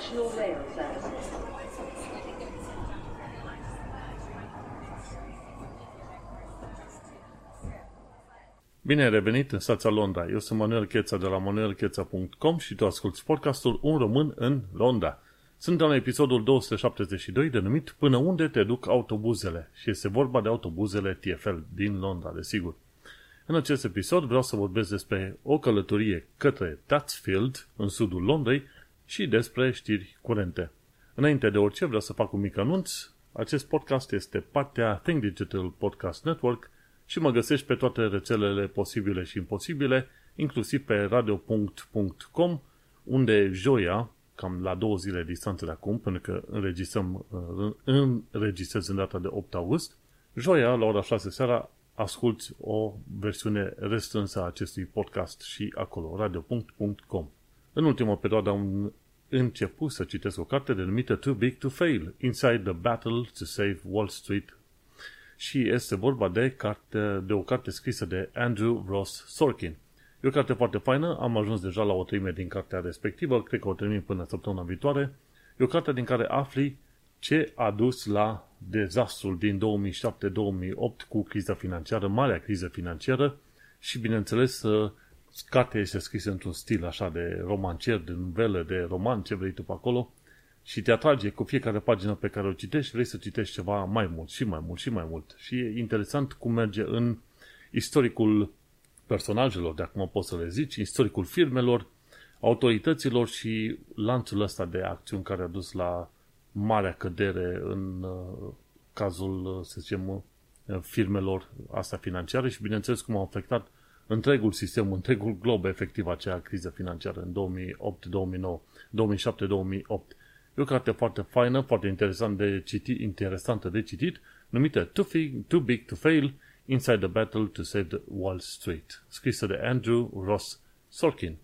National Rail Services. Bine ai revenit în stația Londra. Eu sunt Manuel Cheța de la manuelcheța.com și tu asculti podcastul Un român în Londra. Sunt la episodul 272 denumit Până unde te duc autobuzele și este vorba de autobuzele TFL din Londra, desigur. În acest episod vreau să vorbesc despre o călătorie către Tatsfield, în sudul Londrei, și despre știri curente. Înainte de orice, vreau să fac un mic anunț. Acest podcast este partea Think Digital Podcast Network și mă găsești pe toate rețelele posibile și imposibile, inclusiv pe radio.com, unde joia, cam la două zile distanță de acum, pentru că înregistrăm, înregistrez în data de 8 august, joia, la ora 6 seara, asculti o versiune restrânsă a acestui podcast și acolo, radio.com. În ultima perioadă am început să citesc o carte denumită Too Big to Fail, Inside the Battle to Save Wall Street. Și este vorba de, carte, de o carte scrisă de Andrew Ross Sorkin. E o carte foarte faină, am ajuns deja la o treime din cartea respectivă, cred că o termin până săptămâna viitoare. E o carte din care afli ce a dus la dezastrul din 2007-2008 cu criza financiară, marea criză financiară și, bineînțeles, cartea este scrisă într-un stil așa de romancier, de novele, de roman, ce vrei tu pe acolo și te atrage cu fiecare pagină pe care o citești, vrei să citești ceva mai mult și mai mult și mai mult. Și e interesant cum merge în istoricul personajelor, de acum poți să le zici, istoricul firmelor, autorităților și lanțul ăsta de acțiuni care a dus la marea cădere în uh, cazul, uh, să zicem, uh, firmelor astea financiare și bineînțeles cum a afectat întregul sistem, întregul glob efectiv acea criză financiară în 2008-2009, 2007-2008. E o carte foarte faină, foarte interesant de citit, interesantă de citit, numită Too, Big, Too Big to Fail, Inside the Battle to Save the Wall Street, scrisă de Andrew Ross Sorkin,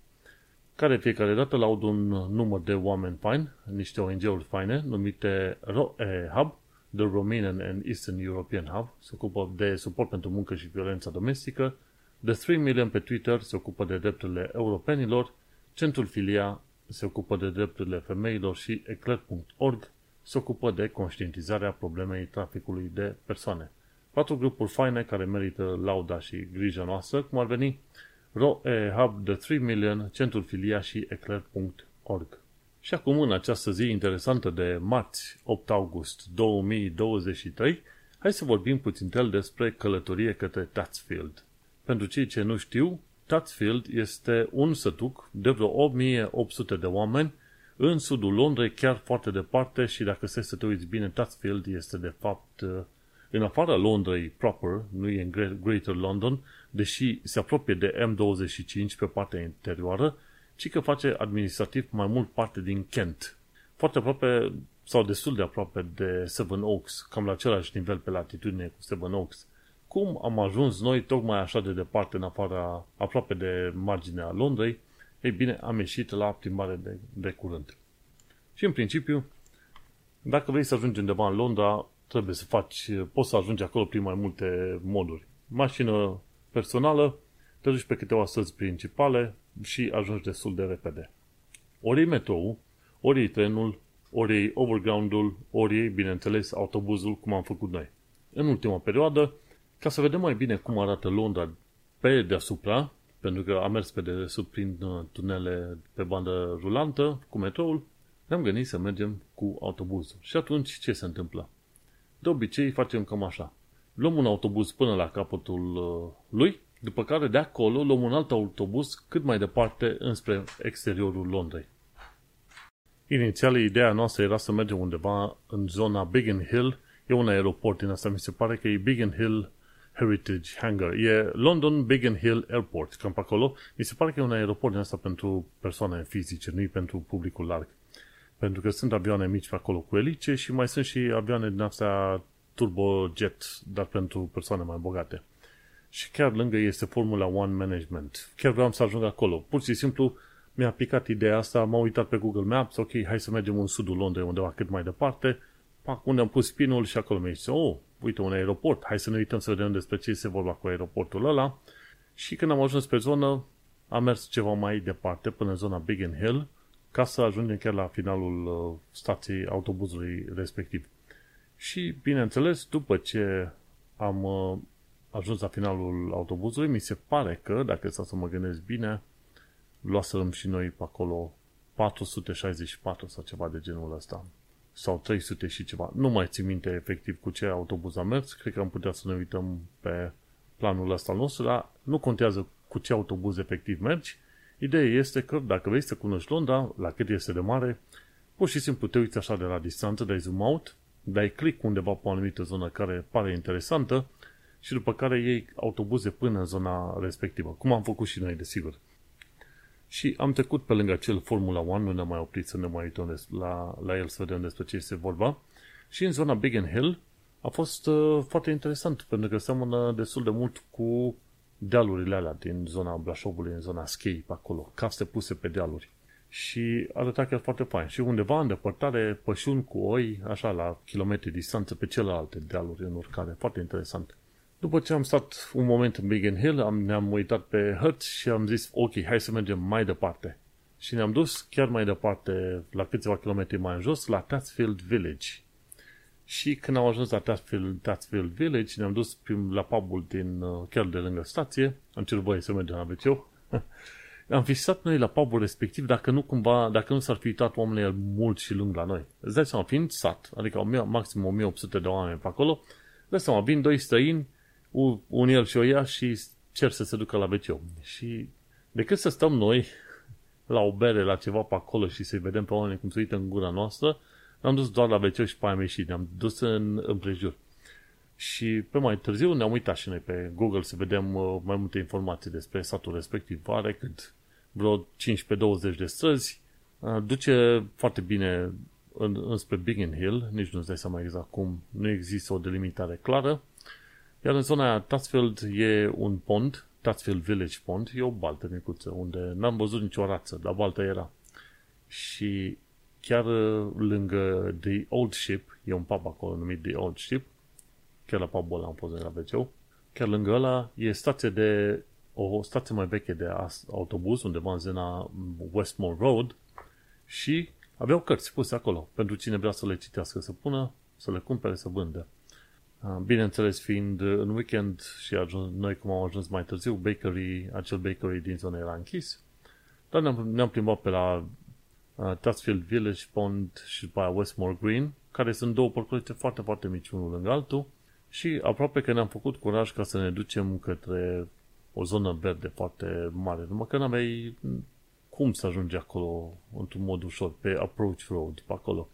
care fiecare dată laud un număr de oameni faini, niște ONG-uri faine, numite ROE Hub, The Romanian and Eastern European Hub, se ocupă de suport pentru muncă și violența domestică, The 3 Million pe Twitter se ocupă de drepturile europenilor, Centrul Filia se ocupă de drepturile femeilor și eclair.org se ocupă de conștientizarea problemei traficului de persoane. Patru grupuri faine care merită lauda și grija noastră, cum ar veni ROE Hub de 3 Million, Centrul Filia și eclair.org. Și acum, în această zi interesantă de marți, 8 august 2023, hai să vorbim puțin despre călătorie către Tatsfield. Pentru cei ce nu știu, Tatsfield este un sătuc de vreo 8800 de oameni în sudul Londrei, chiar foarte departe și dacă se să te uiți bine, Tatsfield este de fapt în afara Londrei proper, nu e în Greater London, deși se apropie de M25 pe partea interioară, ci că face administrativ mai mult parte din Kent. Foarte aproape sau destul de aproape de Seven Oaks, cam la același nivel pe latitudine cu Seven Oaks cum am ajuns noi tocmai așa de departe în afara, aproape de marginea Londrei, ei bine, am ieșit la plimbare de, de curând. Și în principiu, dacă vrei să ajungi undeva în Londra, trebuie să faci, poți să ajungi acolo prin mai multe moduri. Mașină personală, te duci pe câteva străzi principale și ajungi destul de repede. Ori e metrou, ori e trenul, ori e overground-ul, ori e, bineînțeles, autobuzul, cum am făcut noi. În ultima perioadă, ca să vedem mai bine cum arată Londra pe deasupra, pentru că am mers pe dedesubt prin uh, tunele pe bandă rulantă cu metroul, ne-am gândit să mergem cu autobuzul. Și atunci ce se întâmplă? De obicei facem cam așa. Luăm un autobuz până la capătul uh, lui, după care de acolo luăm un alt autobuz cât mai departe înspre exteriorul Londrei. Inițial, ideea noastră era să mergem undeva în zona Biggin Hill. E un aeroport din asta, mi se pare că e Biggin Hill Heritage Hangar. E London Biggin Hill Airport, cam pe acolo. Mi se pare că e un aeroport din asta pentru persoane fizice, nu pentru publicul larg. Pentru că sunt avioane mici pe acolo cu elice și mai sunt și avioane din astea turbojet, dar pentru persoane mai bogate. Și chiar lângă este Formula One Management. Chiar vreau să ajung acolo. Pur și simplu mi-a picat ideea asta, m-am uitat pe Google Maps, ok, hai să mergem în sudul Londrei undeva cât mai departe, pac, unde am pus pinul și acolo mi-a zis, oh, uite, un aeroport, hai să ne uităm să vedem despre ce se vorba cu aeroportul ăla. Și când am ajuns pe zonă, am mers ceva mai departe, până în zona Biggin Hill, ca să ajungem chiar la finalul uh, stației autobuzului respectiv. Și, bineînțeles, după ce am uh, ajuns la finalul autobuzului, mi se pare că, dacă să mă gândesc bine, luasem și noi pe acolo 464 sau ceva de genul ăsta. Sau 300 și ceva. Nu mai țin minte efectiv cu ce autobuz am mers. Cred că am putea să ne uităm pe planul ăsta nostru, dar nu contează cu ce autobuz efectiv mergi. Ideea este că dacă vrei să cunoști Londra, la cât este de mare, pur și simplu te uiți așa de la distanță, dai zoom out, dai click undeva pe o anumită zonă care pare interesantă și după care iei autobuze până în zona respectivă, cum am făcut și noi, desigur. Și am trecut pe lângă acel Formula 1, nu ne-am mai oprit să ne mai uităm la, la el să vedem despre ce este vorba. Și în zona Biggin Hill a fost uh, foarte interesant, pentru că seamănă destul de mult cu dealurile alea din zona Brașovului, în zona Schei, pe acolo, caste puse pe dealuri. Și arăta chiar foarte fain. Și undeva în depărtare, pășuni cu oi, așa, la kilometri distanță pe celelalte dealuri în urcare. Foarte interesant. După ce am stat un moment în Biggin Hill, am, ne-am uitat pe hărți și am zis, ok, hai să mergem mai departe. Și ne-am dus chiar mai departe, la câțiva kilometri mai în jos, la Tatsfield Village. Și când am ajuns la Tatsfield, Tatsfield Village, ne-am dus prin, la pubul din, uh, chiar de lângă stație, am cerut voie să mergem la wc am visat noi la pubul respectiv dacă nu cumva, dacă nu s-ar fi uitat oamenii mult și lung la noi. Îți dai seama, fiind sat, adică maxim 1800 de oameni pe acolo, îți dai seama, vin doi străini, un el și o ea și cer să se ducă la wc. Și decât să stăm noi la o bere, la ceva pe acolo și să-i vedem pe oameni cum se uită în gura noastră, ne-am dus doar la wc și pe aia am ieșit, ne-am dus în împrejur. Și pe mai târziu ne-am uitat și noi pe Google să vedem uh, mai multe informații despre satul respectiv. Are cât vreo 15-20 de străzi, uh, duce foarte bine în, înspre Biggin Hill, nici nu-ți dai seama exact cum, nu există o delimitare clară, iar în zona aia, Tatsfield e un pont, Tatsfield Village Pond, e o baltă micuță, unde n-am văzut nicio rață, dar baltă era. Și chiar uh, lângă The Old Ship, e un pub acolo numit The Old Ship, chiar la pubul ăla am fost la wc chiar lângă ăla e stație de, o stație mai veche de autobuz, undeva în zona Westmore Road și aveau cărți puse acolo, pentru cine vrea să le citească, să pună, să le cumpere, să vândă. Ah, bineînțeles, fiind în weekend și ajuns, noi cum am ajuns mai târziu, bakery, acel bakery din zonă era închis, dar ne-am, ne-am plimbat pe la uh, Tatsfield Village Pond și după aia Westmore Green, care sunt două porculețe foarte, foarte mici unul lângă altul. Și aproape că ne-am făcut curaj ca să ne ducem către o zonă verde foarte mare, numai că n-aveai cum să ajungi acolo într-un mod ușor, pe Approach Road, pe acolo.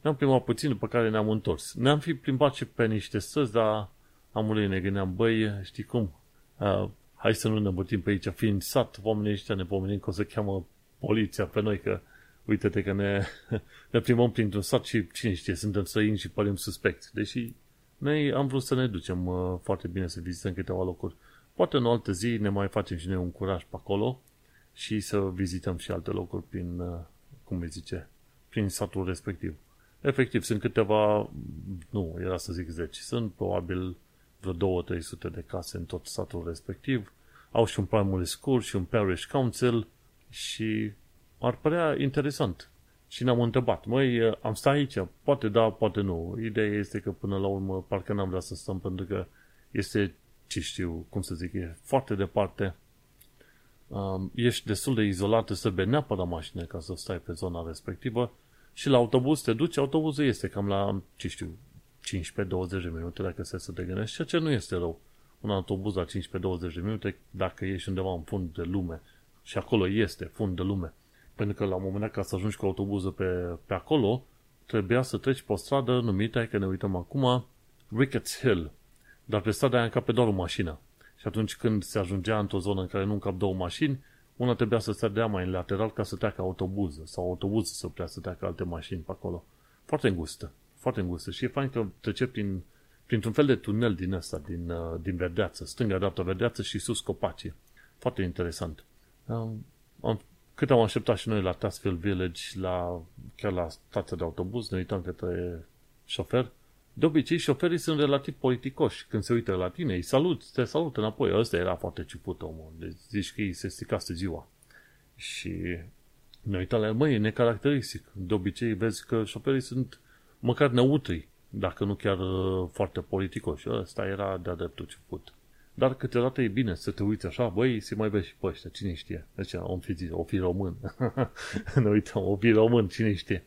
Ne-am plimbat puțin, după care ne-am întors. Ne-am fi plimbat și pe niște străzi, dar am ne gândeam, băi, știi cum, uh, hai să nu ne bătim pe aici, fiind sat, oamenii ăștia ne pomenim că o să cheamă poliția pe noi, că uite-te că ne, ne plimbăm printr-un sat și cine știe, suntem străini și părim suspecti. Deși noi am vrut să ne ducem uh, foarte bine să vizităm câteva locuri. Poate în o altă zi ne mai facem și noi un curaj pe acolo și să vizităm și alte locuri prin, uh, cum îi zice, prin satul respectiv. Efectiv, sunt câteva, nu, era să zic 10, sunt probabil vreo 2-300 de case în tot satul respectiv. Au și un primary school și un parish council și ar părea interesant. Și ne-am întrebat, măi, am stat aici, poate da, poate nu. Ideea este că până la urmă parcă n-am vrea să stăm pentru că este, ce știu, cum să zic, e foarte departe. Um, ești destul de izolat, să trebuie neapărat mașină ca să stai pe zona respectivă și la autobuz te duci, autobuzul este cam la, ce știu, 15-20 de minute dacă se să te gândești, ceea ce nu este rău. Un autobuz la 15-20 de minute dacă ești undeva în fund de lume și acolo este fund de lume. Pentru că la un moment dat ca să ajungi cu autobuzul pe, pe acolo, trebuia să treci pe o stradă numită, că ne uităm acum, Ricketts Hill. Dar pe strada aia încape doar o mașină. Și atunci când se ajungea într-o zonă în care nu încap două mașini, una trebuia să se dea mai în lateral ca să treacă autobuză sau autobuzul să putea să treacă alte mașini pe acolo. Foarte îngustă. Foarte îngustă. Și e fain că trece prin, printr-un fel de tunel din ăsta, din, uh, din verdeață, stânga, dreapta, verdeață și sus copacii. Foarte interesant. Um, am, cât am așteptat și noi la Tasfield Village, la, chiar la stația de autobuz, ne uitam către șofer. De obicei, șoferii sunt relativ politicoși. Când se uită la tine, îi salut, te salută înapoi. Ăsta era foarte ciuput omul. Deci zici că îi se stricase ziua. Și Ne uităm la el, măi, e necaracteristic. De obicei vezi că șoferii sunt măcar neutri, dacă nu chiar uh, foarte politicoși. Ăsta era de-a dreptul ce put. Dar câteodată e bine să te uiți așa, băi, să mai vezi și pe ăștia, cine știe. Deci, om fi zis, o fi român. ne uităm, o fi român, cine știe.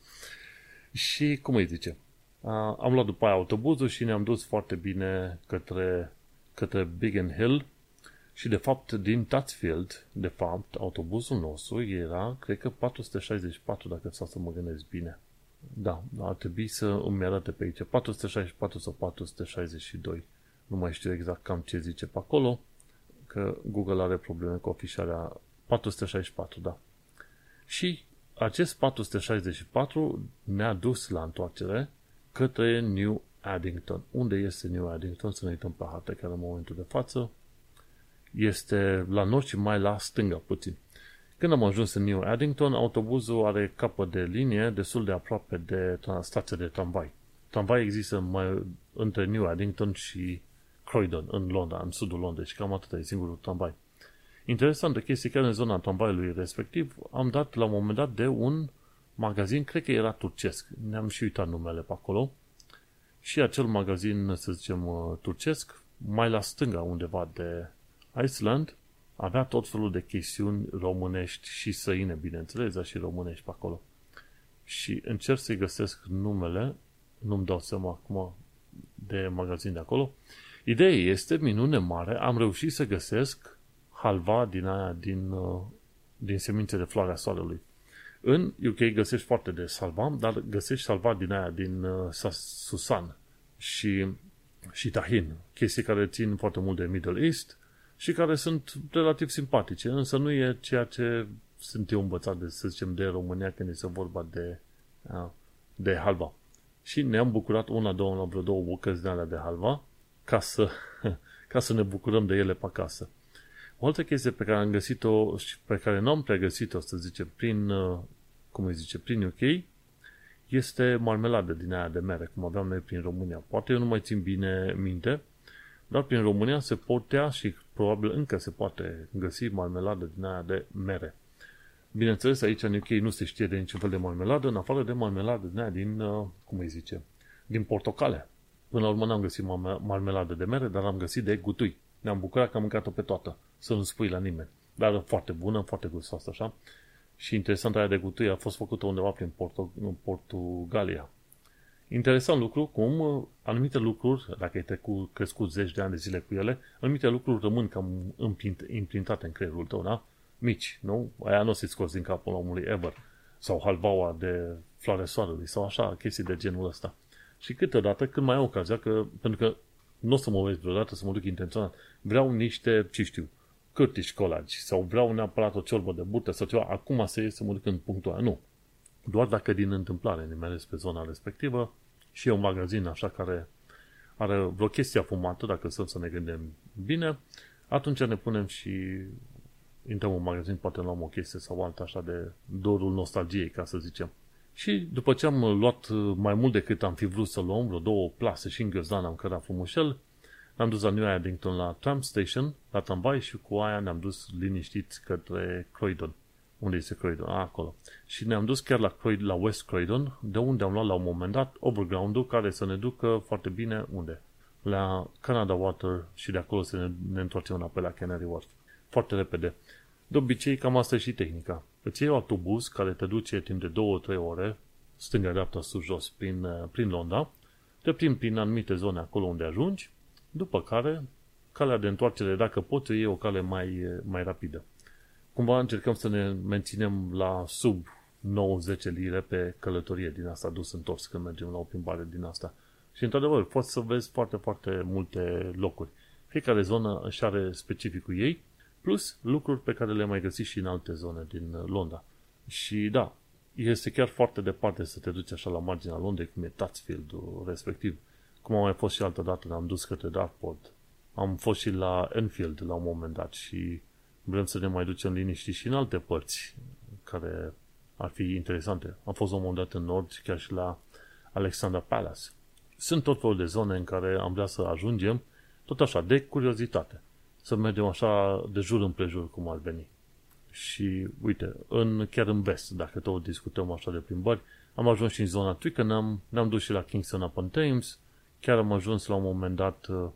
Și, cum îi zice, am luat după aia autobuzul și ne-am dus foarte bine către, către Biggin Hill și, de fapt, din Tatsfield, de fapt, autobuzul nostru era, cred că 464, dacă s să mă gândesc bine. Da, ar trebui să îmi arate pe aici. 464 sau 462. Nu mai știu exact cam ce zice pe acolo, că Google are probleme cu afișarea 464, da. Și acest 464 ne-a dus la întoarcere către New Addington. Unde este New Addington? Să ne uităm pe hartă chiar în momentul de față. Este la nord și mai la stânga puțin. Când am ajuns în New Addington, autobuzul are capăt de linie destul de aproape de stația de tramvai. Tramvai există mai între New Addington și Croydon, în Londra, în sudul Londrei și cam atât e singurul tramvai. Interesantă chestie, chiar în zona tramvaiului respectiv, am dat la un moment dat de un magazin, cred că era turcesc, ne-am și uitat numele pe acolo, și acel magazin, să zicem, uh, turcesc, mai la stânga undeva de Iceland, avea tot felul de chestiuni românești și săine, bineînțeles, dar și românești pe acolo. Și încerc să-i găsesc numele, nu-mi dau seama acum de magazin de acolo. Ideea este, minune mare, am reușit să găsesc halva din aia, din, uh, din semințe de floarea soarelui. În UK găsești foarte de salvam, dar găsești salva din aia, din uh, Susan și, și tahin, chestii care țin foarte mult de Middle East și care sunt relativ simpatice, însă nu e ceea ce sunt eu învățat de, să zicem, de România când este vorba de, uh, de halva. Și ne-am bucurat una, două, vreo două bucăți de alea de halva ca să, ca să ne bucurăm de ele pe acasă. O altă chestie pe care am găsit-o și pe care nu am pregăsit-o, să zice, prin, uh, cum îi zice, prin UK, este marmeladă din aia de mere, cum aveam noi prin România. Poate eu nu mai țin bine minte, dar prin România se putea și probabil încă se poate găsi marmeladă din aia de mere. Bineînțeles, aici în UK nu se știe de niciun fel de marmeladă, în afară de marmeladă din aia din, uh, cum îi zice, din portocale. Până la urmă n-am găsit marmeladă de mere, dar am găsit de gutui. Ne-am bucurat că am mâncat-o pe toată, să nu spui la nimeni. Dar foarte bună, foarte gustoasă, așa. Și interesant aia de gutui a fost făcută undeva prin Porto, în Portugalia. Interesant lucru, cum uh, anumite lucruri, dacă ai trecut, crescut zeci de ani de zile cu ele, anumite lucruri rămân cam imprintate în creierul tău, da? Mici, nu? Aia nu o să-ți scoți din capul omului ever. Sau halvaua de floare soarelui, sau așa, chestii de genul ăsta. Și câteodată, când mai au ocazia, că, pentru că nu o să mă vezi vreodată să mă duc intenționat, vreau niște, ce știu, cârtiși colagi sau vreau neapărat o ciorbă de burtă sau ceva, acum să ies să mă duc în punctul ăla. Nu. Doar dacă din întâmplare nimeresc pe zona respectivă și e un magazin așa care are vreo chestie afumată, dacă să, să ne gândim bine, atunci ne punem și intrăm în magazin, poate luăm o chestie sau alta așa de dorul nostalgiei, ca să zicem. Și după ce am luat mai mult decât am fi vrut să luăm, vreo două plase și în ghiozdan am cărat frumușel, am dus la New Addington la tram station, la tramvai și cu aia ne-am dus liniștiți către Croydon. Unde este Croydon? A, acolo. Și ne-am dus chiar la, Croydon, la West Croydon, de unde am luat la un moment dat overground-ul care să ne ducă foarte bine unde? La Canada Water și de acolo să ne, ne întoarcem înapoi la Canary Wharf. Foarte repede. De obicei, cam asta e și tehnica. Îți iei autobuz care te duce timp de 2-3 ore, stânga, dreapta, sus, jos, prin, prin Londra, te prin prin anumite zone acolo unde ajungi, după care, calea de întoarcere, dacă poți, e o cale mai, mai rapidă. Cumva încercăm să ne menținem la sub 9-10 lire pe călătorie din asta dus întors când mergem la o plimbare din asta. Și într-adevăr, poți să vezi foarte, foarte multe locuri. Fiecare zonă își are specificul ei plus lucruri pe care le mai găsi și în alte zone din uh, Londra. Și da, este chiar foarte departe să te duci așa la marginea Londrei, cum e Tatsfield respectiv. Cum am mai fost și altă dată, am dus către Dartford. Am fost și la Enfield la un moment dat și vrem să ne mai ducem liniști și în alte părți care ar fi interesante. Am fost la un moment dat în nord și chiar și la Alexandra Palace. Sunt tot felul de zone în care am vrea să ajungem, tot așa, de curiozitate să mergem așa de jur împrejur cum ar veni. Și uite, în, chiar în vest, dacă tot discutăm așa de plimbări, am ajuns și în zona Twickenham, ne-am dus și la Kingston upon Thames, chiar am ajuns la un moment dat, uh,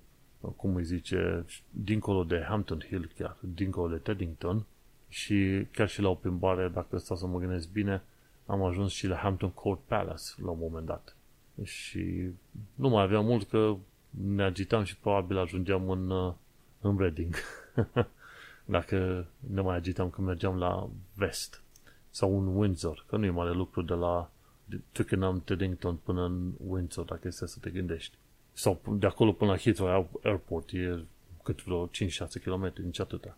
cum îi zice, dincolo de Hampton Hill, chiar dincolo de Teddington, și chiar și la o plimbare, dacă stau să mă gândesc bine, am ajuns și la Hampton Court Palace la un moment dat. Și nu mai aveam mult că ne agitam și probabil ajungeam în, uh, în Reading. Dacă ne mai agitam când mergeam la vest sau în Windsor, că nu e mare lucru de la Twickenham, Teddington până în Windsor, dacă este să te gândești. Sau de acolo până la Heathrow Airport e cât vreo 5-6 km, nici atâta.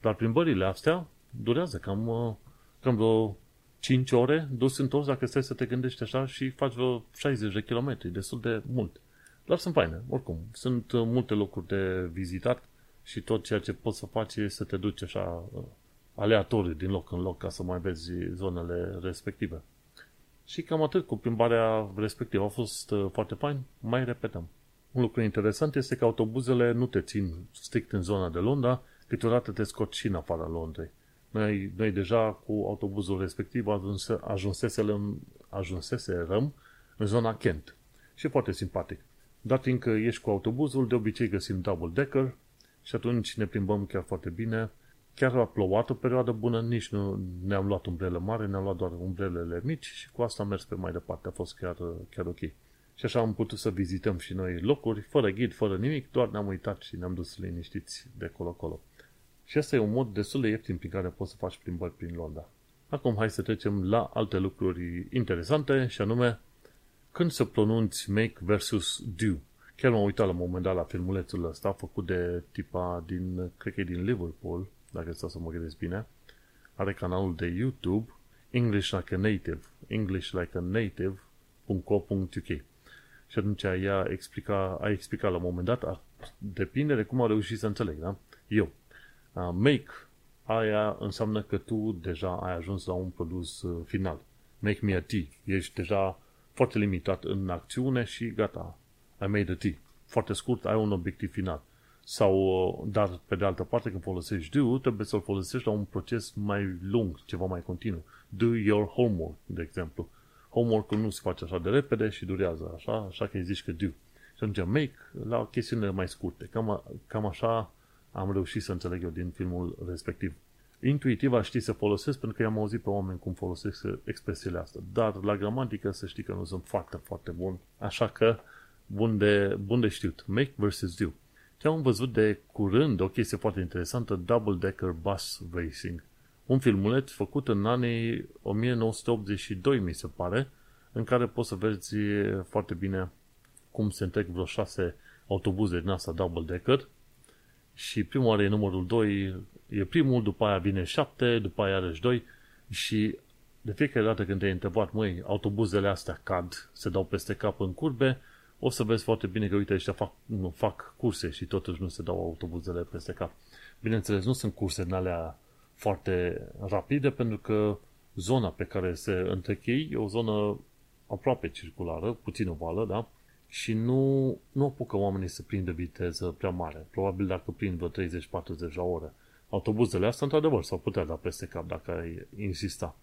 Dar plimbările astea durează cam, uh, cam vreo 5 ore dus întors dacă stai să te gândești așa și faci vreo 60 de kilometri, destul de mult. Dar sunt faine, oricum. Sunt uh, multe locuri de vizitat și tot ceea ce poți să faci e să te duci așa uh, aleatoriu din loc în loc ca să mai vezi zonele respective. Și cam atât cu plimbarea respectivă. A fost uh, foarte fain. Mai repetăm. Un lucru interesant este că autobuzele nu te țin strict în zona de Londra, câteodată te scot și în afara Londrei. Noi, noi deja cu autobuzul respectiv ajunse, ajunseserăm, ajunseserăm în zona Kent. Și foarte simpatic. Dar fiindcă ești cu autobuzul, de obicei găsim double decker și atunci ne plimbăm chiar foarte bine. Chiar a plouat o perioadă bună, nici nu ne-am luat umbrele mari, ne-am luat doar umbrelele mici și cu asta am mers pe mai departe. A fost chiar, chiar ok. Și așa am putut să vizităm și noi locuri, fără ghid, fără nimic, doar ne-am uitat și ne-am dus liniștiți de colo-colo. Și asta e un mod destul de ieftin prin care poți să faci plimbări prin Londra. Acum hai să trecem la alte lucruri interesante și anume când să pronunți make versus do. Chiar m-am uitat la un moment dat la filmulețul ăsta făcut de tipa din, cred că e din Liverpool, dacă stau să mă gândesc bine. Are canalul de YouTube English Like a Native, English Like a Native.co.uk și atunci ea explica, a explicat la un moment dat, depinde de cum a reușit să înțeleg, da? Eu. Uh, make, aia înseamnă că tu deja ai ajuns la un produs uh, final. Make me a tea. Ești deja foarte limitat în acțiune și gata, I made a tea. Foarte scurt, ai un obiectiv final. Sau, uh, dar pe de altă parte, când folosești do, trebuie să-l folosești la un proces mai lung, ceva mai continuu. Do your homework, de exemplu. Homework-ul nu se face așa de repede și durează așa, așa că îi zici că do. Și atunci make la chestiunile mai scurte. Cam, cam așa am reușit să înțeleg eu din filmul respectiv. Intuitiv aș ști să folosesc pentru că i-am auzit pe oameni cum folosesc expresiile astea. Dar la gramatică să știi că nu sunt foarte, foarte bun. Așa că bun de, bun de știut. Make versus do. Ce am văzut de curând, o chestie foarte interesantă, Double Decker Bus Racing. Un filmuleț făcut în anii 1982, mi se pare, în care poți să vezi foarte bine cum se întrec vreo șase autobuze din asta double decker și primul are numărul 2, e primul, după aia vine 7, după aia are 2 și de fiecare dată când te-ai întrebat, măi, autobuzele astea cad, se dau peste cap în curbe, o să vezi foarte bine că, uite, ăștia fac, nu, fac curse și totuși nu se dau autobuzele peste cap. Bineînțeles, nu sunt curse în alea foarte rapide, pentru că zona pe care se întrec ei e o zonă aproape circulară, puțin ovală, da? și nu, nu apucă oamenii să prindă viteză prea mare. Probabil dacă prind vreo 30-40 la oră. Autobuzele astea, într-adevăr, s-au putea da peste cap dacă ai insista.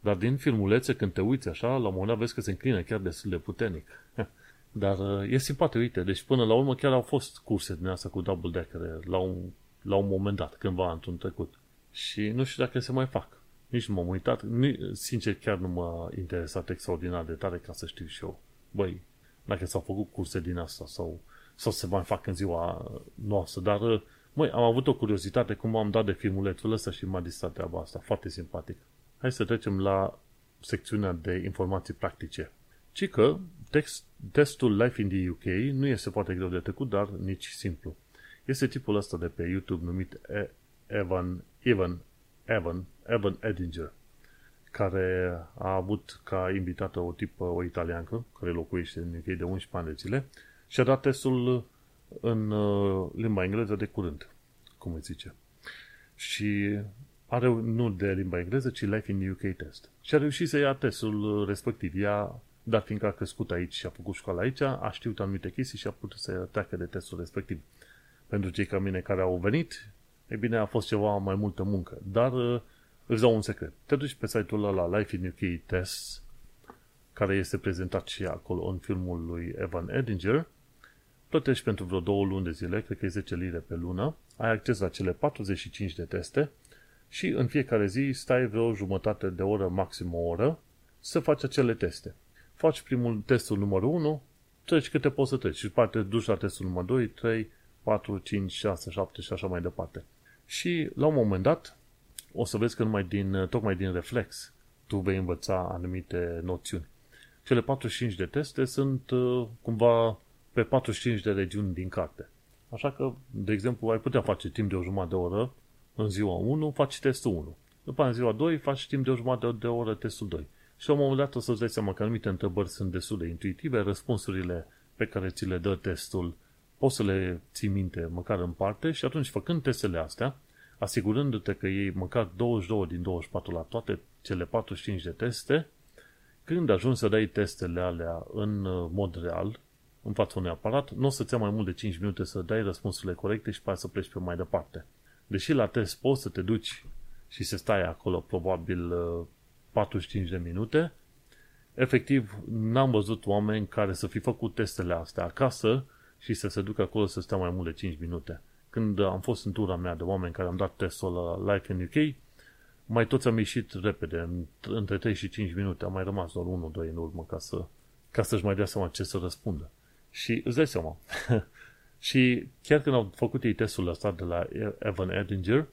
Dar din filmulețe, când te uiți așa, la un moment dat vezi că se înclină chiar destul de puternic. Dar uh, e simpatic, uite, deci până la urmă chiar au fost curse din asta cu double decker la un, la un moment dat, cândva într-un trecut. Și nu știu dacă se mai fac. Nici nu m-am uitat, sincer chiar nu m-a interesat extraordinar de tare ca să știu și eu. Băi, dacă s-au făcut curse din asta sau, sau se mai fac în ziua noastră, dar măi, am avut o curiozitate cum am dat de filmulețul ăsta și m-a distrat treaba asta, foarte simpatic. Hai să trecem la secțiunea de informații practice. Ci că text, testul Life in the UK nu este foarte greu de trecut, dar nici simplu. Este tipul ăsta de pe YouTube numit Evan, Evan, Evan, Evan Edinger care a avut ca invitată o tipă, o italiancă, care locuiește în UK de 11 ani de zile, și a dat testul în uh, limba engleză de curând, cum îi zice. Și are nu de limba engleză, ci Life in UK test. Și a reușit să ia testul respectiv. Ea, dar fiindcă a crescut aici și a făcut școală aici, a știut anumite chestii și a putut să treacă de testul respectiv. Pentru cei ca mine care au venit, e bine, a fost ceva mai multă muncă. Dar uh, îți dau un secret. Te duci pe site-ul ăla la Life in UK Tests, care este prezentat și acolo în filmul lui Evan Edinger, plătești pentru vreo două luni de zile, cred că e 10 lire pe lună, ai acces la cele 45 de teste și în fiecare zi stai vreo jumătate de oră, maxim o oră, să faci acele teste. Faci primul testul numărul 1, treci câte poți să treci și după duci la testul numărul 2, 3, 4, 5, 6, 7 și așa mai departe. Și la un moment dat o să vezi că numai din, tocmai din reflex tu vei învăța anumite noțiuni. Cele 45 de teste sunt uh, cumva pe 45 de regiuni din carte. Așa că, de exemplu, ai putea face timp de o jumătate de oră în ziua 1, faci testul 1. După în ziua 2, faci timp de o jumătate de oră testul 2. Și la un moment dat o să-ți dai seama că anumite întrebări sunt destul de intuitive, răspunsurile pe care ți le dă testul poți să le ții minte măcar în parte și atunci făcând testele astea, asigurându-te că iei măcar 22 din 24 la toate cele 45 de teste, când ajungi să dai testele alea în uh, mod real, în fața unui aparat, nu o să-ți ia mai mult de 5 minute să dai răspunsurile corecte și pe să pleci pe mai departe. Deși la test poți să te duci și să stai acolo probabil 45 uh, de minute, efectiv n-am văzut oameni care să fi făcut testele astea acasă și să se ducă acolo să stea mai mult de 5 minute. Când am fost în tura mea de oameni care am dat testul la Life in UK, mai toți am ieșit repede, între 3 și 5 minute, am mai rămas doar 1-2 în urmă ca, să, ca să-și mai dea seama ce să răspundă. Și îți dai seama. și chiar când au făcut ei testul ăsta de la Evan Edinger,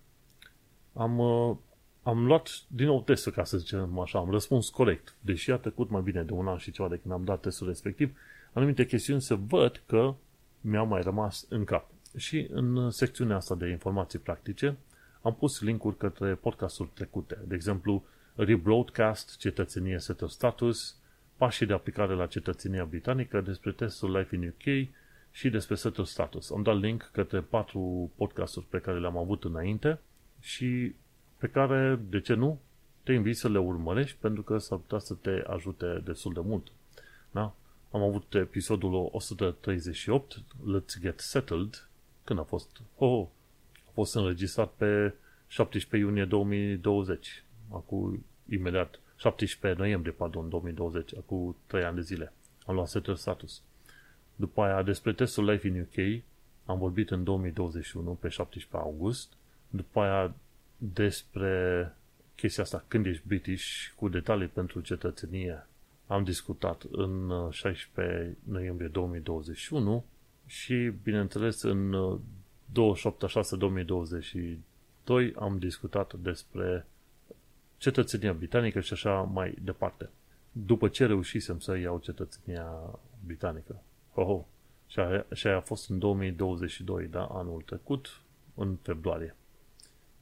am, uh, am luat din nou testul, ca să zicem așa, am răspuns corect. Deși a trecut mai bine de un an și ceva de când am dat testul respectiv, anumite chestiuni se văd că mi-au mai rămas în cap. Și în secțiunea asta de informații practice am pus linkuri către podcasturi trecute. De exemplu, Rebroadcast, Cetățenie Setul Status, pașii de aplicare la cetățenia britanică, despre testul Life in UK și despre setul status. Am dat link către patru podcasturi pe care le-am avut înainte și pe care, de ce nu, te invit să le urmărești pentru că s-ar putea să te ajute destul de mult. Da? Am avut episodul 138, Let's Get Settled, când a fost? Oh, a fost înregistrat pe 17 iunie 2020, acum imediat 17 noiembrie, pardon, 2020, acum 3 ani de zile. Am luat setul status. După aia, despre testul Life in UK, am vorbit în 2021, pe 17 august. După aia, despre chestia asta, când ești British, cu detalii pentru cetățenie, am discutat în 16 uh, noiembrie 2021 și, bineînțeles, în 28 6 2022 am discutat despre cetățenia britanică și așa mai departe. După ce reușisem să iau cetățenia britanică. Oh, oh. Și, aia, și aia a fost în 2022, da, anul trecut, în februarie.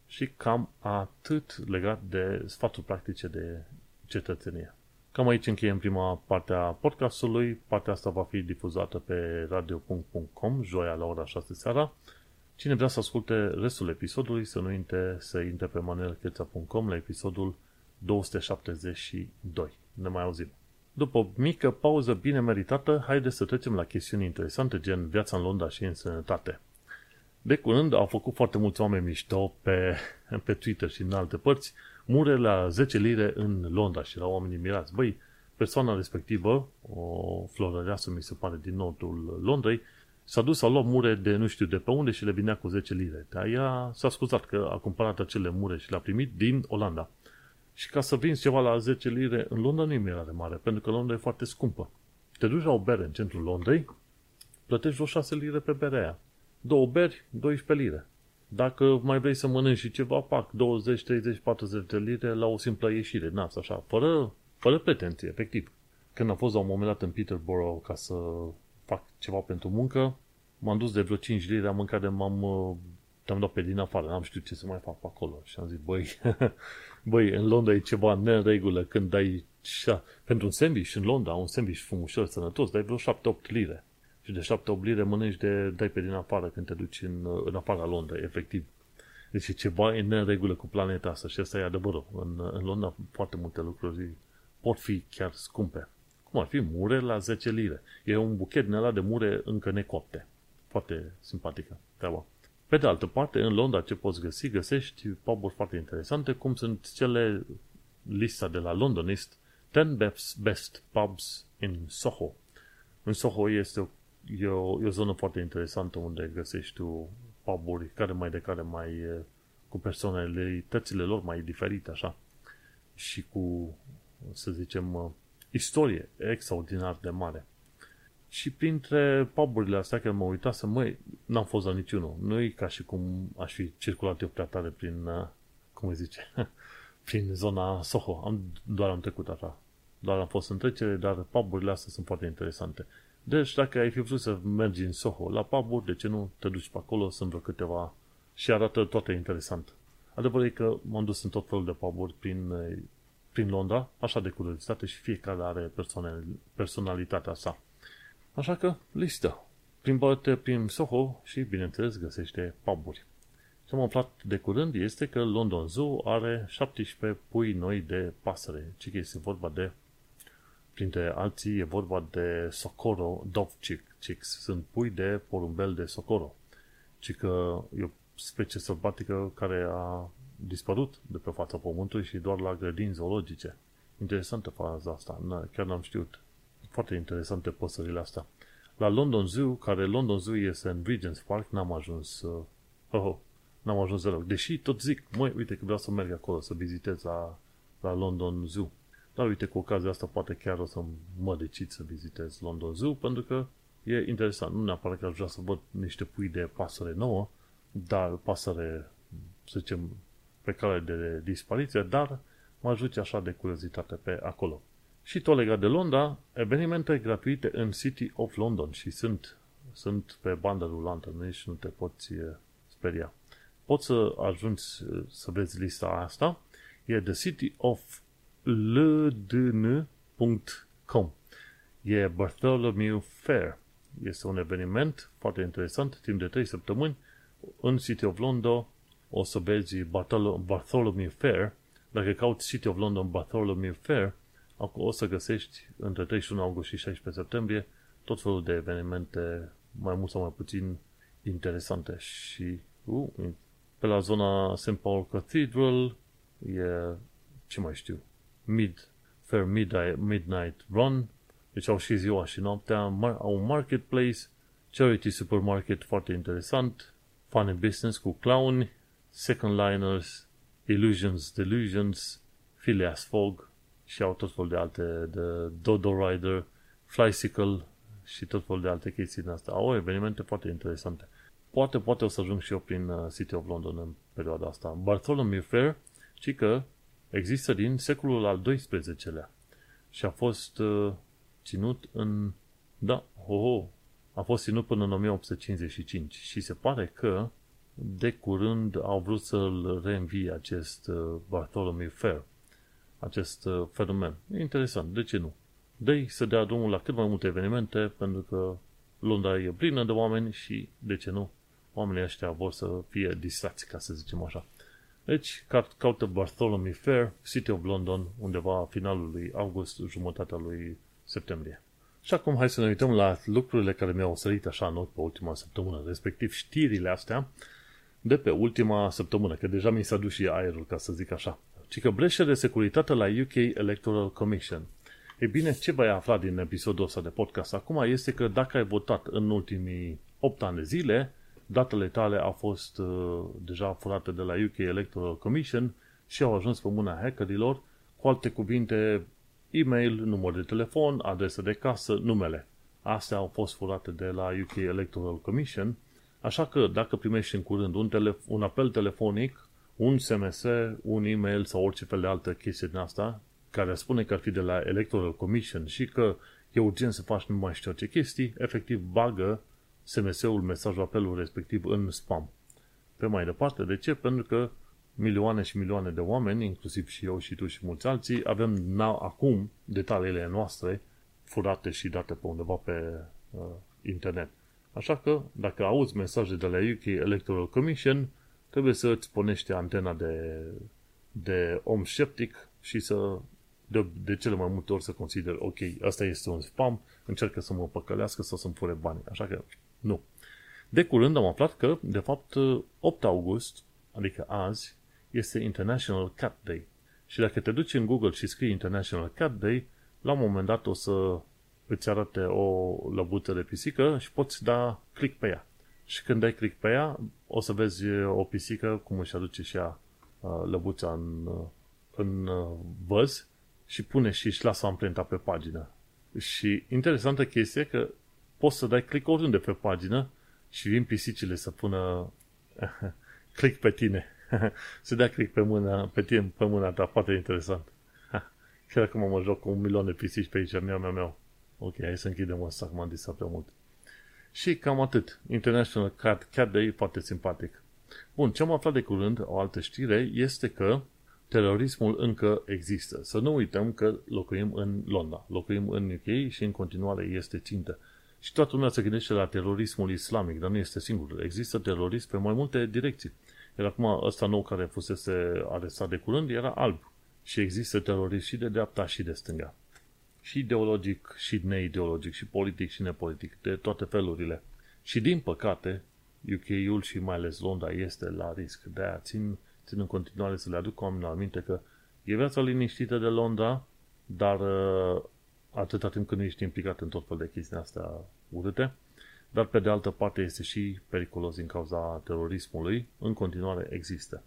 Și cam atât legat de sfaturi practice de cetățenie. Cam aici încheiem prima parte a podcastului. Partea asta va fi difuzată pe radio.com joia la ora 6 seara. Cine vrea să asculte restul episodului, să nu uite să intre pe manuelcheța.com la episodul 272. Ne mai auzim. După o mică pauză bine meritată, haideți să trecem la chestiuni interesante, gen viața în Londra și în sănătate. De curând au făcut foarte mulți oameni mișto pe, pe Twitter și în alte părți mure la 10 lire în Londra și la oamenii mirați. Băi, persoana respectivă, o florăreasă mi se pare din nordul Londrei, s-a dus, a luat mure de nu știu de pe unde și le vinea cu 10 lire. Dar ea s-a scuzat că a cumpărat acele mure și le-a primit din Olanda. Și ca să vinzi ceva la 10 lire în Londra nu e mirare mare, pentru că Londra e foarte scumpă. Te duci la o bere în centrul Londrei, plătești vreo 6 lire pe berea aia. Două beri, 12 lire. Dacă mai vrei să mănânci și ceva, pac, 20, 30, 40 de lire la o simplă ieșire, nas, așa, fără, fără pretenție, efectiv. Când am fost la un moment dat în Peterborough ca să fac ceva pentru muncă, m-am dus de vreo 5 lire, am mâncat de m-am, te-am dat pe din afară, n-am știut ce să mai fac pe acolo. Și am zis, băi, băi, în Londra e ceva neregulă când dai, pentru un sandwich în Londra, un sandwich frumușor, sănătos, dai vreo 7-8 lire și de 7 lire mănânci de dai pe din afară când te duci în, în afara Londrei, efectiv. Deci e ceva în neregulă cu planeta asta și asta e adevărul. În, în Londra foarte multe lucruri pot fi chiar scumpe. Cum ar fi mure la 10 lire. E un buchet din ăla de mure încă necopte. Foarte simpatică treaba. Pe de altă parte, în Londra ce poți găsi, găsești pub foarte interesante, cum sunt cele lista de la Londonist 10 best, best pubs in Soho. În Soho este o, e o, e o zonă foarte interesantă unde găsești tu puburi care mai de care mai cu personalitățile lor mai diferite așa și cu, să zicem, istorie extraordinar de mare. Și printre puburile astea, când mă uitasem, măi, n-am fost la niciunul. Nu e ca și cum aș fi circulat eu prea tare prin, uh, cum îi zice, prin zona Soho. Am, doar am trecut așa. Doar am fost în trecere, dar puburile astea sunt foarte interesante. Deci, dacă ai fi vrut să mergi în Soho la puburi, de ce nu te duci pe acolo? Sunt vreo câteva și arată toate interesant. Adevărul e că m-am dus în tot felul de puburi prin, uh, prin Londra, așa de curiozitate și fiecare are personalitatea sa. Așa că listă. Plimbă-te prin Soho și, bineînțeles, găsește puburi. Ce am aflat de curând este că London Zoo are 17 pui noi de pasăre. Ce este vorba de, printre alții, e vorba de Socorro Dove Chicks. Sunt pui de porumbel de Socorro. Ci că e o specie sălbatică care a dispărut de pe fața pământului și doar la grădini zoologice. Interesantă faza asta, chiar n-am știut foarte interesante păsările astea. La London Zoo, care London Zoo este în Regent's Park, n-am ajuns, uh, oh, oh, n-am ajuns deloc. Deși tot zic, măi, uite că vreau să merg acolo, să vizitez la, la London Zoo. Dar uite, cu ocazia asta poate chiar o să mă decid să vizitez London Zoo, pentru că e interesant. Nu neapărat că aș vrea să văd niște pui de pasăre nouă, dar pasăre, să zicem, pe cale de dispariție, dar mă ajute așa de curiozitate pe acolo. Și tot legat de Londra, evenimente gratuite în City of London și sunt, sunt pe bandă rulantă, nici nu te poți speria. Poți să ajungi să vezi lista asta, e the city of ldn.com. E Bartholomew Fair. Este un eveniment foarte interesant, timp de 3 săptămâni, în City of London o să vezi Bartholomew Fair. Dacă cauți City of London Bartholomew Fair, o să găsești între 31 august și 16 septembrie tot felul de evenimente mai mult sau mai puțin interesante și uh, pe la zona St. Paul Cathedral e, ce mai știu, Mid, Fair Midnight, Midnight Run, deci au și ziua și noaptea, au un marketplace, charity supermarket foarte interesant, funny business cu clown, second liners, illusions, delusions, Phileas Fogg, și au tot felul de alte, de Dodo Rider, Flycycle și tot felul de alte chestii din asta. Au evenimente foarte interesante. Poate, poate o să ajung și eu prin uh, City of London în perioada asta. Bartholomew Fair, ci că există din secolul al XII-lea și a fost uh, ținut în... Da, ho, ho, a fost ținut până în 1855 și se pare că de curând au vrut să-l reînvie acest uh, Bartholomew Fair acest uh, fenomen. E interesant, de ce nu? dă să dea drumul la cât mai multe evenimente, pentru că Londra e plină de oameni și, de ce nu, oamenii ăștia vor să fie distracți, ca să zicem așa. Deci, caută Bartholomew Fair, City of London, undeva finalul lui august, jumătatea lui septembrie. Și acum hai să ne uităm la lucrurile care mi-au sărit așa în ochi pe ultima săptămână, respectiv știrile astea de pe ultima săptămână, că deja mi s-a dus și aerul, ca să zic așa ci că breșe de securitate la UK Electoral Commission. E bine, ce vei afla din episodul ăsta de podcast acum este că dacă ai votat în ultimii 8 ani de zile, datele tale au fost uh, deja furate de la UK Electoral Commission și au ajuns pe mâna hackerilor, cu alte cuvinte, e-mail, număr de telefon, adresă de casă, numele. Astea au fost furate de la UK Electoral Commission, așa că dacă primești în curând un, telef- un apel telefonic un SMS, un e-mail sau orice fel de altă chestie din asta, care spune că ar fi de la Electoral Commission și că e urgent să faci nu mai știu ce chestii, efectiv bagă SMS-ul, mesajul, apelul respectiv în spam. Pe mai departe, de ce? Pentru că milioane și milioane de oameni, inclusiv și eu și tu și mulți alții, avem acum detaliile noastre furate și date pe undeva pe uh, internet. Așa că, dacă auzi mesaje de la UK Electoral Commission, trebuie să îți punești antena de, de om sceptic și să de, de cele mai multe ori să consider, ok, asta este un spam, încercă să mă păcălească sau să-mi fure bani. Așa că, nu. De curând am aflat că, de fapt, 8 august, adică azi, este International Cat Day. Și dacă te duci în Google și scrii International Cat Day, la un moment dat o să îți arate o lăbuță de pisică și poți da click pe ea. Și când dai click pe ea, o să vezi o pisică cum își aduce și ea uh, lăbuța în, uh, în uh, văz și pune și își lasă amprenta pe pagină. Și interesantă chestie că poți să dai click oriunde pe pagină și vin pisicile să pună click pe tine. să dea click pe mâna, pe tine, pe mâna ta, foarte interesant. Chiar acum mă joc cu un milion de pisici pe aici, miau, miau, miau. Ok, hai să închidem asta, că m-am disat prea mult. Și cam atât. International Cat, Cat Day, foarte simpatic. Bun, ce am aflat de curând, o altă știre, este că terorismul încă există. Să nu uităm că locuim în Londra, locuim în UK și în continuare este țintă. Și toată lumea se gândește la terorismul islamic, dar nu este singurul. Există terorism pe mai multe direcții. Iar acum ăsta nou care fusese arestat de curând era alb. Și există terorism și de dreapta și de stânga. Și ideologic, și neideologic, și politic, și nepolitic, de toate felurile. Și din păcate, UK-ul și mai ales Londra este la risc. De-aia țin, țin în continuare să le aduc oamenilor aminte că e viața liniștită de Londra, dar uh, atâta timp când nu ești implicat în tot fel de chestii astea urâte, dar pe de altă parte este și periculos din cauza terorismului, în continuare există.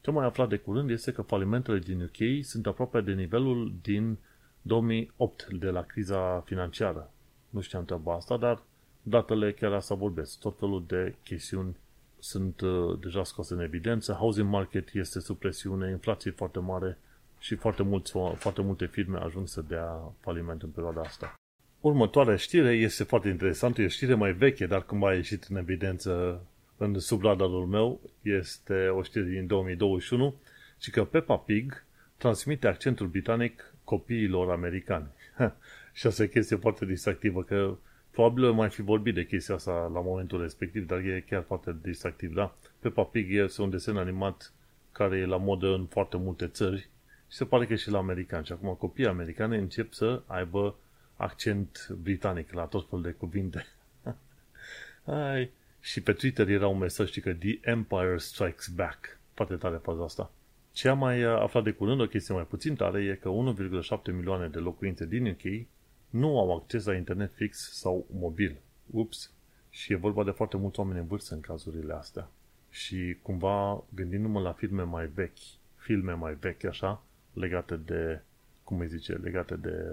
Ce mai aflat de curând este că falimentele din UK sunt aproape de nivelul din 2008, de la criza financiară. Nu știam treaba asta, dar datele chiar asta vorbesc. Tot felul de chestiuni sunt uh, deja scoase în evidență. Housing market este sub presiune, inflație foarte mare și foarte, mulți, foarte multe firme ajung să dea faliment în perioada asta. Următoarea știre este foarte interesantă, e o știre mai veche, dar când a ieșit în evidență în subradarul meu, este o știre din 2021 și că Peppa Pig transmite accentul britanic copiilor americani. și asta e chestie foarte distractivă, că probabil mai fi vorbit de chestia asta la momentul respectiv, dar e chiar foarte distractiv, da? Peppa Pig este un desen animat care e la modă în foarte multe țări și se pare că și la americani. Și acum copiii americani încep să aibă accent britanic la tot felul de cuvinte. Hai. Și pe Twitter era un mesaj că The Empire Strikes Back. Foarte tare faza asta. Ce am mai uh, aflat de curând, o chestie mai puțin tare, e că 1,7 milioane de locuințe din UK nu au acces la internet fix sau mobil. Ups! Și e vorba de foarte mulți oameni în vârstă în cazurile astea. Și cumva, gândindu-mă la filme mai vechi, filme mai vechi așa, legate de, cum îi zice, legate de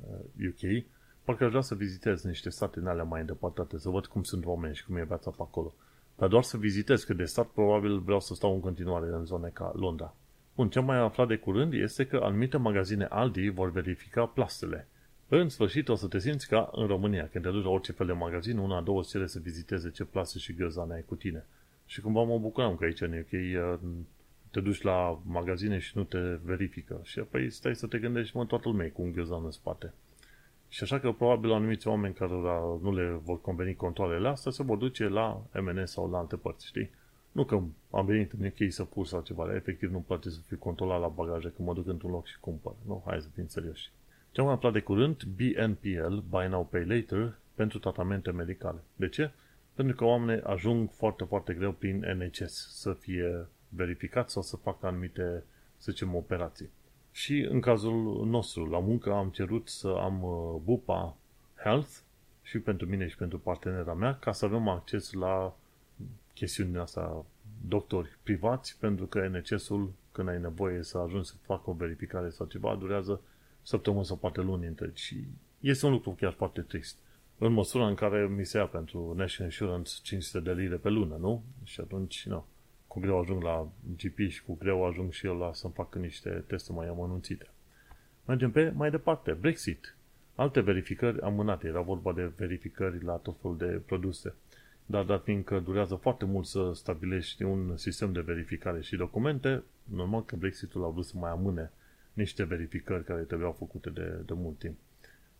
uh, UK, parcă aș vrea să vizitez niște state în alea mai îndepărtate, să văd cum sunt oameni și cum e viața pe acolo. Dar doar să vizitez, că de stat probabil vreau să stau în continuare în zone ca Londra. Bun, ce am mai aflat de curând este că anumite magazine Aldi vor verifica plastele. În sfârșit o să te simți ca în România, când te duci la orice fel de magazin, una, două, cere să viziteze ce plaste și ghiozane ai cu tine. Și cumva mă bucuram că aici în UK uh, te duci la magazine și nu te verifică. Și apoi stai să te gândești, mă, toată lumea cu un ghiozan în spate. Și așa că probabil anumiți oameni care nu le vor conveni controlele astea se vor duce la MNS sau la alte părți, știi? Nu că am venit în UK să pur sau ceva, efectiv nu poate să fiu controlat la bagaje când mă duc într-un loc și cumpăr. Nu, hai să fim serioși. Ce am aflat de curând, BNPL, Buy Now Pay Later, pentru tratamente medicale. De ce? Pentru că oamenii ajung foarte, foarte greu prin NHS să fie verificați sau să facă anumite, să zicem, operații. Și în cazul nostru, la muncă, am cerut să am uh, Bupa Health și pentru mine și pentru partenera mea, ca să avem acces la chestiunea asta doctori privați, pentru că NHS-ul, când ai nevoie să ajungi să facă o verificare sau ceva, durează săptămâni sau poate luni întregi. Și este un lucru chiar foarte trist. În măsura în care mi se ia pentru National Insurance 500 de lire pe lună, nu? Și atunci, nu cu greu ajung la GP și cu greu ajung și eu la să-mi fac niște teste mai amănunțite. Mergem pe mai departe. Brexit. Alte verificări amânate. Era vorba de verificări la tot felul de produse. Dar dat fiindcă durează foarte mult să stabilești un sistem de verificare și documente, normal că Brexitul a vrut să mai amâne niște verificări care trebuiau făcute de, de mult timp.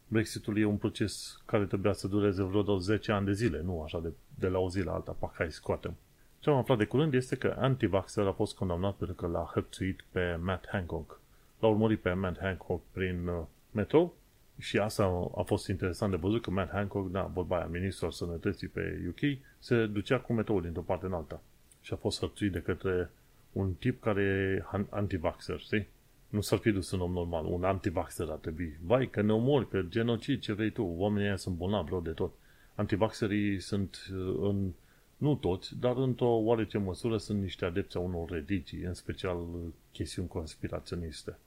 Brexitul e un proces care trebuia să dureze vreo 10 ani de zile, nu așa de, de la o zi la alta, pac, hai scoatem. Ce am aflat de curând este că antivaxer a fost condamnat pentru că l-a hărțuit pe Matt Hancock. L-a urmărit pe Matt Hancock prin uh, metro Și asta a fost interesant de văzut că Matt Hancock, da, vorba aia, ministrul sănătății pe UK, se ducea cu metrou dintr-o parte în alta. Și a fost hărțuit de către un tip care e anti-vaxxer, știi? Nu s-ar fi dus un om normal, un anti-vaxxer ar trebui. Vai, că ne omori, că genocid, ce vrei tu, oamenii ăia sunt bolnavi rău de tot. Antivaxerii sunt uh, în, nu toți, dar într-o oarece măsură sunt niște adepți a unor religii, în special uh, chestiuni conspiraționiste.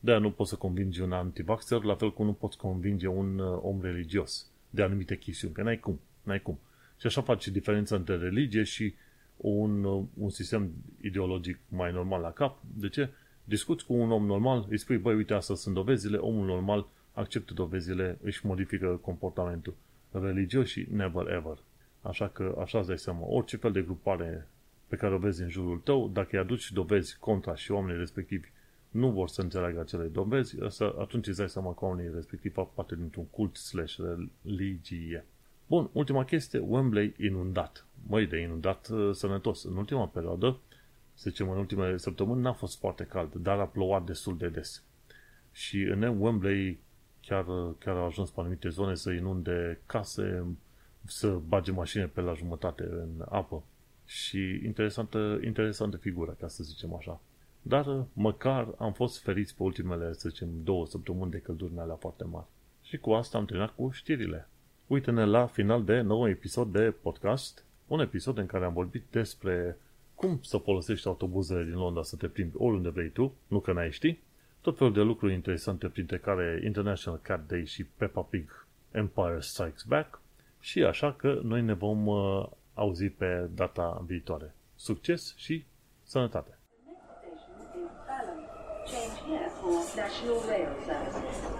de nu poți să convingi un antivaxer, la fel cum nu poți convinge un uh, om religios de anumite chestiuni, că n-ai cum, n-ai cum. Și așa faci diferența între religie și un, un sistem ideologic mai normal la cap. De ce? Discuți cu un om normal, îi spui, băi, uite, astea sunt dovezile, omul normal acceptă dovezile, își modifică comportamentul religios și never ever. Așa că așa îți dai seama, orice fel de grupare pe care o vezi în jurul tău, dacă îi aduci dovezi contra și oamenii respectivi nu vor să înțeleagă acele dovezi, atunci îți dai seama că oamenii respectivi fac parte dintr-un cult slash religie. Bun, ultima chestie, Wembley inundat. Măi, de inundat uh, sănătos. În ultima perioadă, să zicem în ultimele săptămâni, n-a fost foarte cald, dar a plouat destul de des. Și în Wembley chiar, chiar au ajuns pe anumite zone să inunde case, să bage mașini pe la jumătate în apă. Și interesantă, interesantă figură, ca să zicem așa. Dar măcar am fost feriți pe ultimele, să zicem, două săptămâni de călduri alea foarte mari. Și cu asta am terminat cu știrile. Uite-ne la final de nou episod de podcast, un episod în care am vorbit despre cum să folosești autobuzele din Londra să te plimbi oriunde vrei tu, nu că n-ai ști, tot felul de lucruri interesante, printre care International Cat Day și Peppa Pig Empire Strikes Back și așa că noi ne vom uh, auzi pe data viitoare. Succes și sănătate! Change here for National Rail Services.